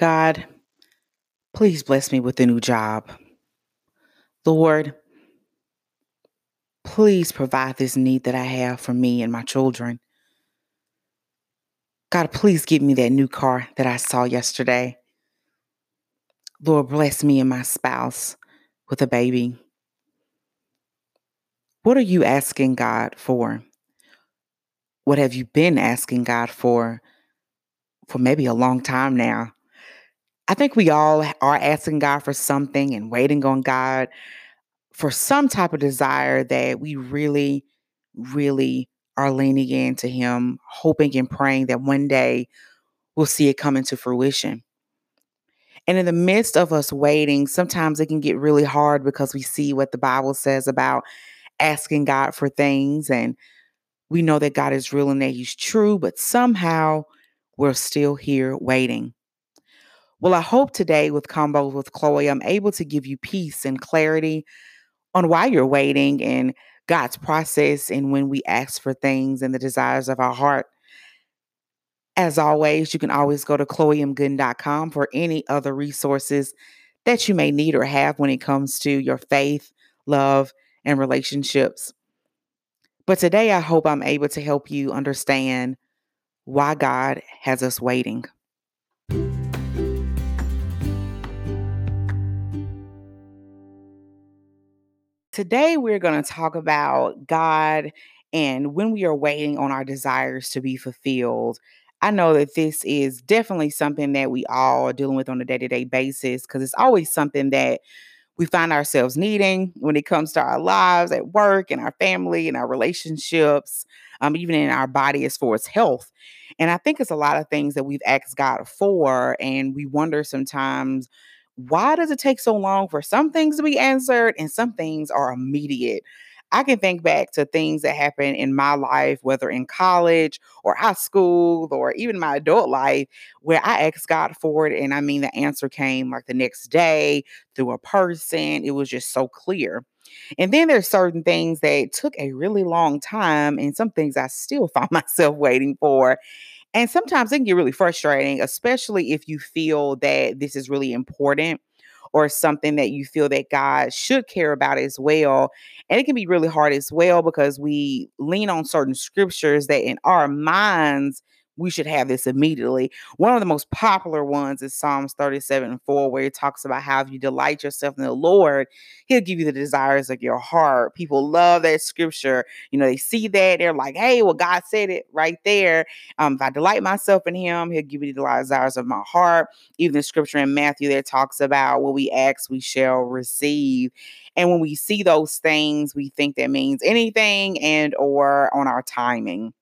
God, please bless me with a new job. Lord, please provide this need that I have for me and my children. God, please give me that new car that I saw yesterday. Lord, bless me and my spouse with a baby. What are you asking God for? What have you been asking God for for maybe a long time now? I think we all are asking God for something and waiting on God for some type of desire that we really, really are leaning into Him, hoping and praying that one day we'll see it come into fruition. And in the midst of us waiting, sometimes it can get really hard because we see what the Bible says about asking God for things. And we know that God is real and that He's true, but somehow we're still here waiting. Well, I hope today with Convos with Chloe, I'm able to give you peace and clarity on why you're waiting and God's process and when we ask for things and the desires of our heart. As always, you can always go to chloemgooden.com for any other resources that you may need or have when it comes to your faith, love, and relationships. But today, I hope I'm able to help you understand why God has us waiting. Today, we're going to talk about God and when we are waiting on our desires to be fulfilled. I know that this is definitely something that we all are dealing with on a day to day basis because it's always something that we find ourselves needing when it comes to our lives at work and our family and our relationships, um, even in our body as far as health. And I think it's a lot of things that we've asked God for, and we wonder sometimes why does it take so long for some things to be answered and some things are immediate? I can think back to things that happened in my life, whether in college or high school or even my adult life, where I asked God for it. And I mean, the answer came like the next day through a person. It was just so clear. And then there's certain things that took a really long time, and some things I still find myself waiting for. And sometimes it can get really frustrating, especially if you feel that this is really important or something that you feel that God should care about as well. And it can be really hard as well because we lean on certain scriptures that in our minds we should have this immediately. One of the most popular ones is Psalms 37 and 4, where it talks about how if you delight yourself in the Lord, He'll give you the desires of your heart. People love that scripture. You know, they see that, they're like, hey, well, God said it right there. Um, if I delight myself in Him, He'll give me the desires of my heart. Even the scripture in Matthew that talks about what we ask, we shall receive. And when we see those things, we think that means anything and or on our timing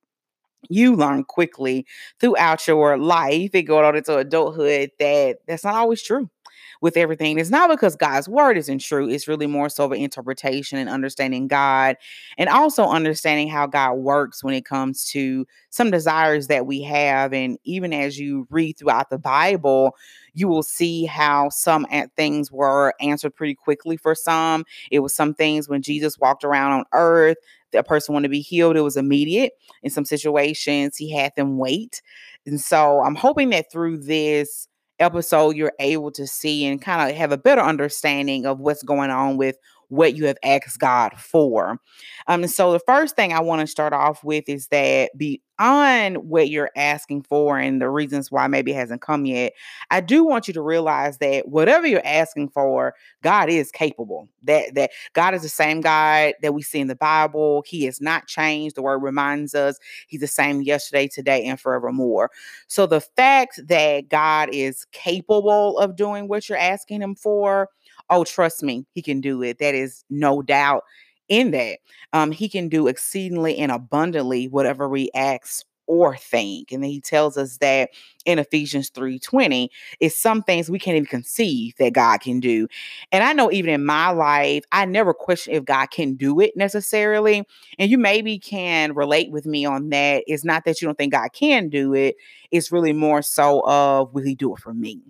you learn quickly throughout your life and going on into adulthood that that's not always true with everything. It's not because God's word isn't true. It's really more so of an interpretation and understanding God and also understanding how God works when it comes to some desires that we have. And even as you read throughout the Bible, you will see how some things were answered pretty quickly for some. It was some things when Jesus walked around on earth that a person wanted to be healed, it was immediate. In some situations, he had them wait. And so I'm hoping that through this episode, you're able to see and kind of have a better understanding of what's going on with what you have asked God for. Um, so the first thing I want to start off with is that beyond what you're asking for and the reasons why maybe it hasn't come yet, I do want you to realize that whatever you're asking for, God is capable. That that God is the same God that we see in the Bible. He has not changed. The word reminds us he's the same yesterday, today, and forevermore. So the fact that God is capable of doing what you're asking him for oh, trust me, he can do it. That is no doubt in that. Um, he can do exceedingly and abundantly whatever we ask or think. And then he tells us that in Ephesians 3:20, it's some things we can't even conceive that God can do. And I know even in my life, I never question if God can do it necessarily. And you maybe can relate with me on that. It's not that you don't think God can do it, it's really more so of will he do it for me?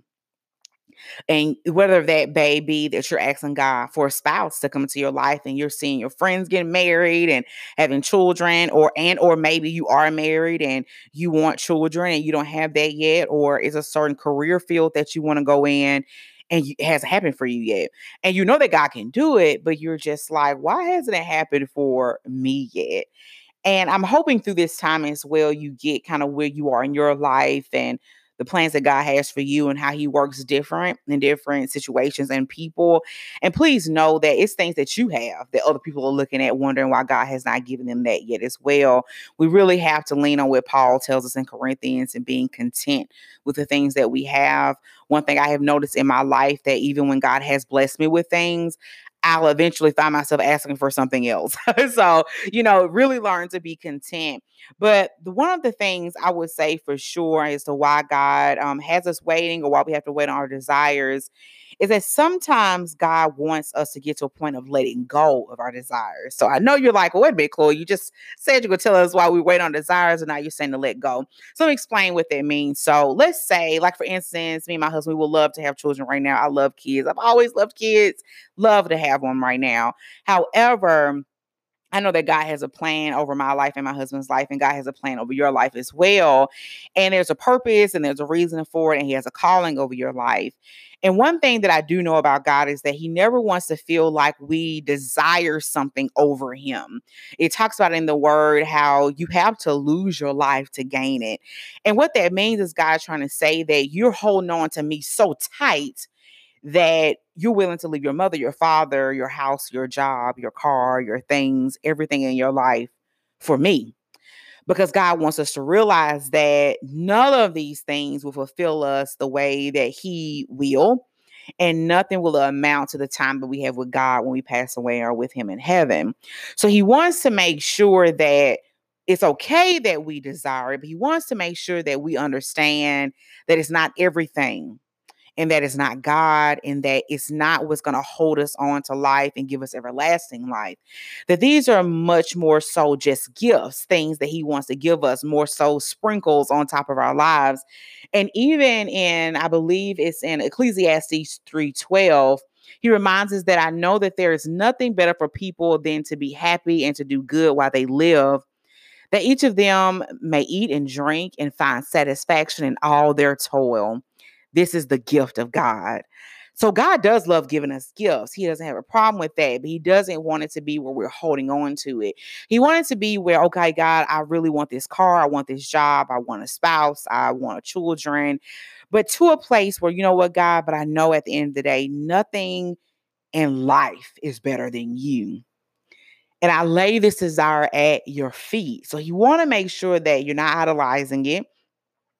And whether that baby that you're asking God for a spouse to come into your life and you're seeing your friends getting married and having children, or and or maybe you are married and you want children and you don't have that yet, or it's a certain career field that you want to go in and it hasn't happened for you yet. And you know that God can do it, but you're just like, why hasn't it happened for me yet? And I'm hoping through this time as well, you get kind of where you are in your life and the plans that God has for you and how He works different in different situations and people. And please know that it's things that you have that other people are looking at, wondering why God has not given them that yet as well. We really have to lean on what Paul tells us in Corinthians and being content with the things that we have. One thing I have noticed in my life that even when God has blessed me with things, I'll eventually find myself asking for something else. so, you know, really learn to be content. But one of the things I would say for sure as to why God um, has us waiting or why we have to wait on our desires is that sometimes God wants us to get to a point of letting go of our desires. So I know you're like, well, wait a minute, Chloe, you just said you could tell us why we wait on desires, and now you're saying to let go. So let me explain what that means. So let's say, like for instance, me and my husband, we would love to have children right now. I love kids. I've always loved kids, love to have one right now. However, I know that God has a plan over my life and my husband's life, and God has a plan over your life as well. And there's a purpose and there's a reason for it, and He has a calling over your life. And one thing that I do know about God is that He never wants to feel like we desire something over Him. It talks about in the Word how you have to lose your life to gain it. And what that means is God trying to say that you're holding on to me so tight that you're willing to leave your mother, your father, your house, your job, your car, your things, everything in your life for me. Because God wants us to realize that none of these things will fulfill us the way that He will, and nothing will amount to the time that we have with God when we pass away or with Him in heaven. So He wants to make sure that it's okay that we desire it, but He wants to make sure that we understand that it's not everything and that it's not God and that it's not what's going to hold us on to life and give us everlasting life. That these are much more so just gifts, things that He wants to give us, more so sprinkles on top of our lives. And even in, I believe it's in Ecclesiastes 3:12. He reminds us that I know that there is nothing better for people than to be happy and to do good while they live that each of them may eat and drink and find satisfaction in all their toil. This is the gift of God. So God does love giving us gifts. He doesn't have a problem with that, but he doesn't want it to be where we're holding on to it. He wanted to be where, okay, God, I really want this car, I want this job, I want a spouse, I want children, but to a place where, you know what, God, but I know at the end of the day, nothing in life is better than you. And I lay this desire at your feet. So you want to make sure that you're not idolizing it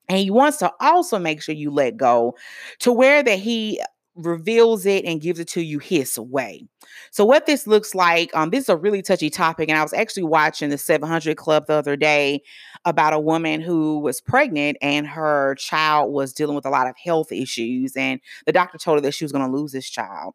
and he wants to also make sure you let go to where that he reveals it and gives it to you his way. So what this looks like, um, this is a really touchy topic. And I was actually watching the 700 Club the other day about a woman who was pregnant and her child was dealing with a lot of health issues. And the doctor told her that she was going to lose this child.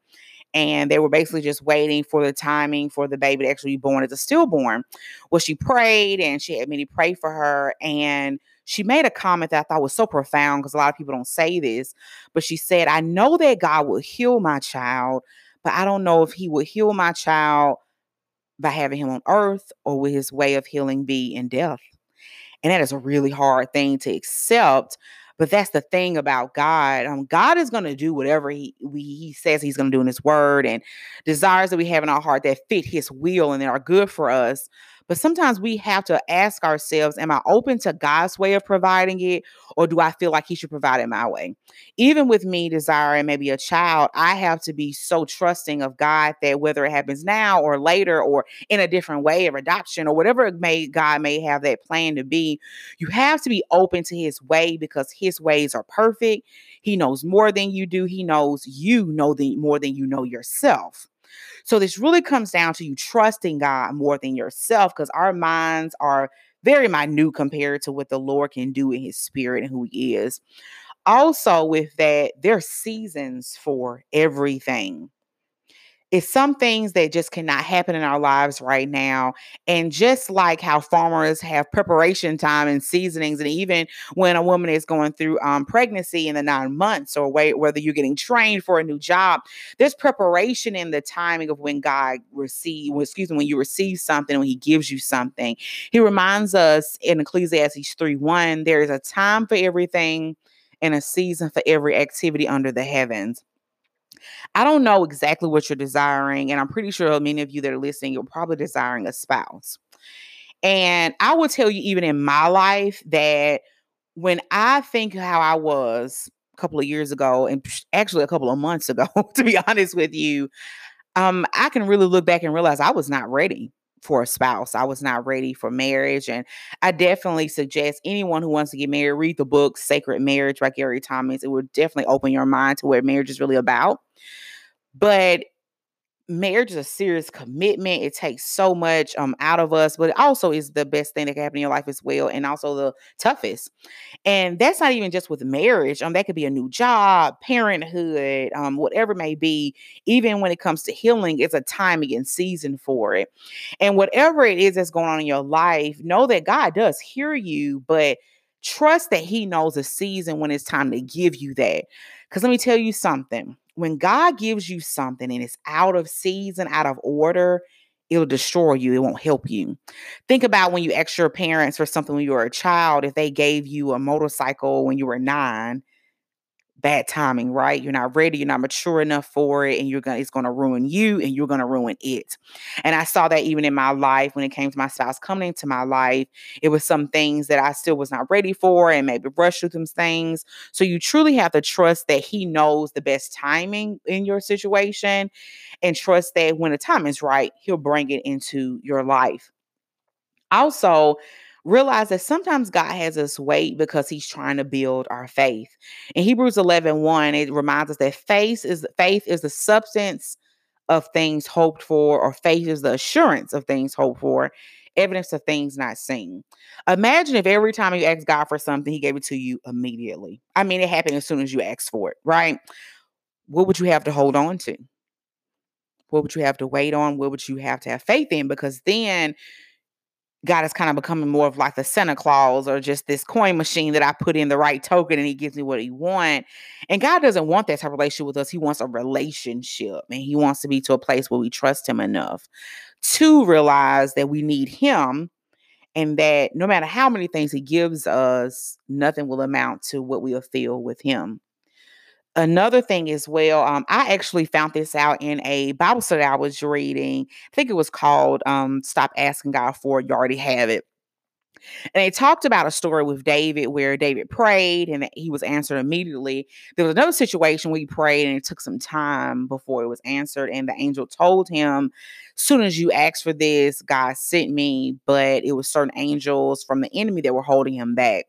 And they were basically just waiting for the timing for the baby to actually be born as a stillborn. Well, she prayed and she had many pray for her. And she made a comment that I thought was so profound because a lot of people don't say this, but she said, I know that God will heal my child, but I don't know if he will heal my child by having him on earth or will his way of healing be in death. And that is a really hard thing to accept. But that's the thing about God. Um, God is going to do whatever he he says He's going to do in His Word, and desires that we have in our heart that fit His will and that are good for us. But sometimes we have to ask ourselves, am I open to God's way of providing it? Or do I feel like He should provide it my way? Even with me desiring maybe a child, I have to be so trusting of God that whether it happens now or later or in a different way of adoption or whatever it may God may have that plan to be, you have to be open to His way because His ways are perfect. He knows more than you do. He knows you know the, more than you know yourself. So this really comes down to you trusting God more than yourself because our minds are very minute compared to what the Lord can do in his spirit and who he is. Also, with that, there are seasons for everything. It's some things that just cannot happen in our lives right now. And just like how farmers have preparation time and seasonings, and even when a woman is going through um, pregnancy in the nine months, or wait, whether you're getting trained for a new job, there's preparation in the timing of when God receive, excuse me, when you receive something, when He gives you something. He reminds us in Ecclesiastes 3 1, there is a time for everything and a season for every activity under the heavens. I don't know exactly what you're desiring, and I'm pretty sure many of you that are listening, you're probably desiring a spouse. And I will tell you, even in my life, that when I think how I was a couple of years ago, and actually a couple of months ago, to be honest with you, um, I can really look back and realize I was not ready for a spouse. I was not ready for marriage. And I definitely suggest anyone who wants to get married, read the book Sacred Marriage by Gary Thomas. It will definitely open your mind to what marriage is really about. But marriage is a serious commitment. It takes so much um out of us, but it also is the best thing that can happen in your life as well, and also the toughest. And that's not even just with marriage. Um, that could be a new job, parenthood, um, whatever may be. Even when it comes to healing, it's a timing and season for it. And whatever it is that's going on in your life, know that God does hear you, but trust that He knows a season when it's time to give you that. Because let me tell you something when God gives you something and it's out of season, out of order, it'll destroy you. It won't help you. Think about when you asked your parents for something when you were a child, if they gave you a motorcycle when you were nine bad timing, right? You're not ready, you're not mature enough for it, and you're gonna it's gonna ruin you and you're gonna ruin it. And I saw that even in my life when it came to my spouse coming into my life, it was some things that I still was not ready for and maybe rushed through some things. So you truly have to trust that he knows the best timing in your situation and trust that when the time is right, he'll bring it into your life. Also, realize that sometimes God has us wait because he's trying to build our faith. In Hebrews 11, 1, it reminds us that faith is faith is the substance of things hoped for, or faith is the assurance of things hoped for, evidence of things not seen. Imagine if every time you ask God for something, he gave it to you immediately. I mean, it happened as soon as you asked for it, right? What would you have to hold on to? What would you have to wait on? What would you have to have faith in? Because then God is kind of becoming more of like the Santa Claus or just this coin machine that I put in the right token and he gives me what he want. And God doesn't want that type of relationship with us. He wants a relationship and he wants to be to a place where we trust him enough to realize that we need him and that no matter how many things he gives us, nothing will amount to what we'll feel with him another thing as well, um, I actually found this out in a Bible study I was reading. I think it was called um, Stop Asking God for It, You Already Have It. And it talked about a story with David where David prayed and he was answered immediately. There was another situation where he prayed and it took some time before it was answered. And the angel told him, soon as you asked for this, God sent me, but it was certain angels from the enemy that were holding him back.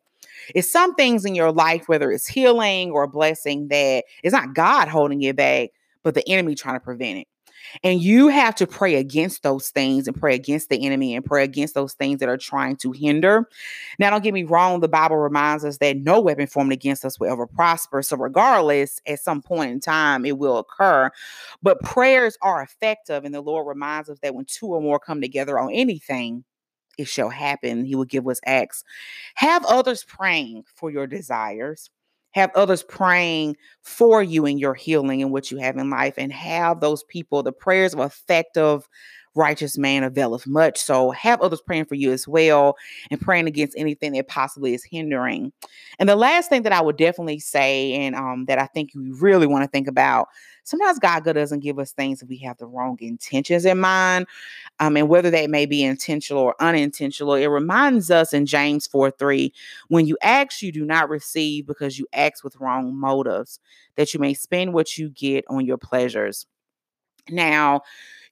It's some things in your life, whether it's healing or blessing, that it's not God holding you back, but the enemy trying to prevent it. And you have to pray against those things and pray against the enemy and pray against those things that are trying to hinder. Now, don't get me wrong, the Bible reminds us that no weapon formed against us will ever prosper. So, regardless, at some point in time, it will occur. But prayers are effective. And the Lord reminds us that when two or more come together on anything, it shall happen. He will give us acts. Have others praying for your desires. Have others praying for you in your healing and what you have in life, and have those people, the prayers of effective righteous man availeth much. So have others praying for you as well and praying against anything that possibly is hindering. And the last thing that I would definitely say, and um, that I think you really want to think about, sometimes God doesn't give us things if we have the wrong intentions in mind. Um, and whether that may be intentional or unintentional, it reminds us in James 4 3 when you ask, you do not receive because you ask with wrong motives, that you may spend what you get on your pleasures. Now,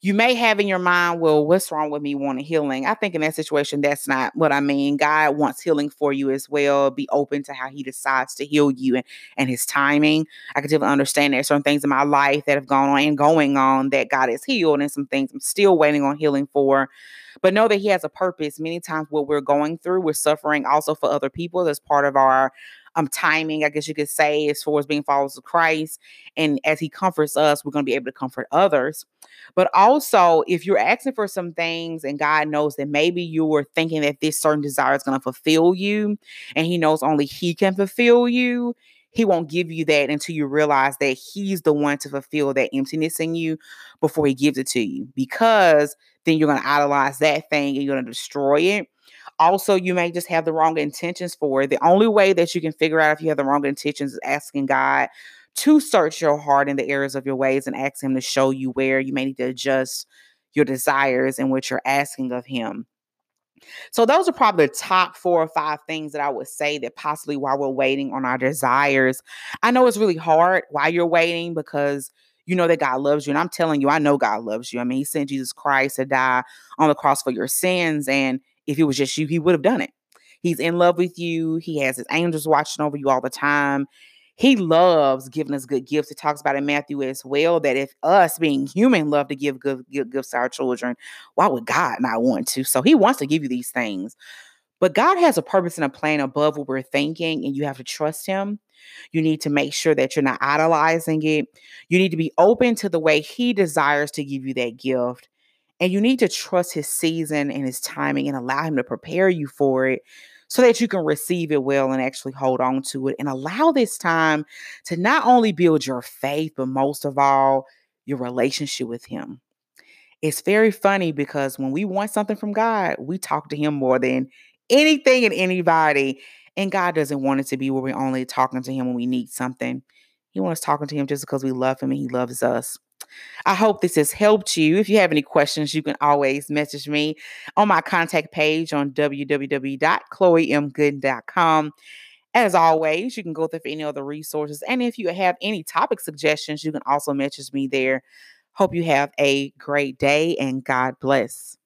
you may have in your mind, well, what's wrong with me wanting healing? I think in that situation, that's not what I mean. God wants healing for you as well. Be open to how He decides to heal you and, and His timing. I can definitely understand there's certain things in my life that have gone on and going on that God has healed, and some things I'm still waiting on healing for. But know that He has a purpose. Many times, what we're going through, we're suffering also for other people. That's part of our um timing, I guess you could say, as far as being followers of Christ. And as he comforts us, we're going to be able to comfort others. But also, if you're asking for some things and God knows that maybe you were thinking that this certain desire is going to fulfill you, and He knows only He can fulfill you, He won't give you that until you realize that He's the one to fulfill that emptiness in you before He gives it to you. Because then you're going to idolize that thing and you're going to destroy it. Also, you may just have the wrong intentions for it. The only way that you can figure out if you have the wrong intentions is asking God to search your heart in the areas of your ways and ask Him to show you where you may need to adjust your desires and what you're asking of Him. So, those are probably the top four or five things that I would say that possibly while we're waiting on our desires. I know it's really hard while you're waiting because you know that God loves you. And I'm telling you, I know God loves you. I mean, He sent Jesus Christ to die on the cross for your sins. And if it was just you, He would have done it. He's in love with you. He has His angels watching over you all the time. He loves giving us good gifts. It talks about in Matthew as well that if us being human love to give good, good gifts to our children, why would God not want to? So he wants to give you these things. But God has a purpose and a plan above what we're thinking, and you have to trust Him. You need to make sure that you're not idolizing it. You need to be open to the way He desires to give you that gift. And you need to trust His season and His timing and allow Him to prepare you for it so that you can receive it well and actually hold on to it and allow this time to not only build your faith, but most of all, your relationship with Him. It's very funny because when we want something from God, we talk to Him more than anything and anybody. And God doesn't want it to be where we're only talking to Him when we need something. He wants talking to Him just because we love Him and He loves us. I hope this has helped you. If you have any questions, you can always message me on my contact page on www.chloemgood.com. As always, you can go there for any other resources. And if you have any topic suggestions, you can also message me there. Hope you have a great day and God bless.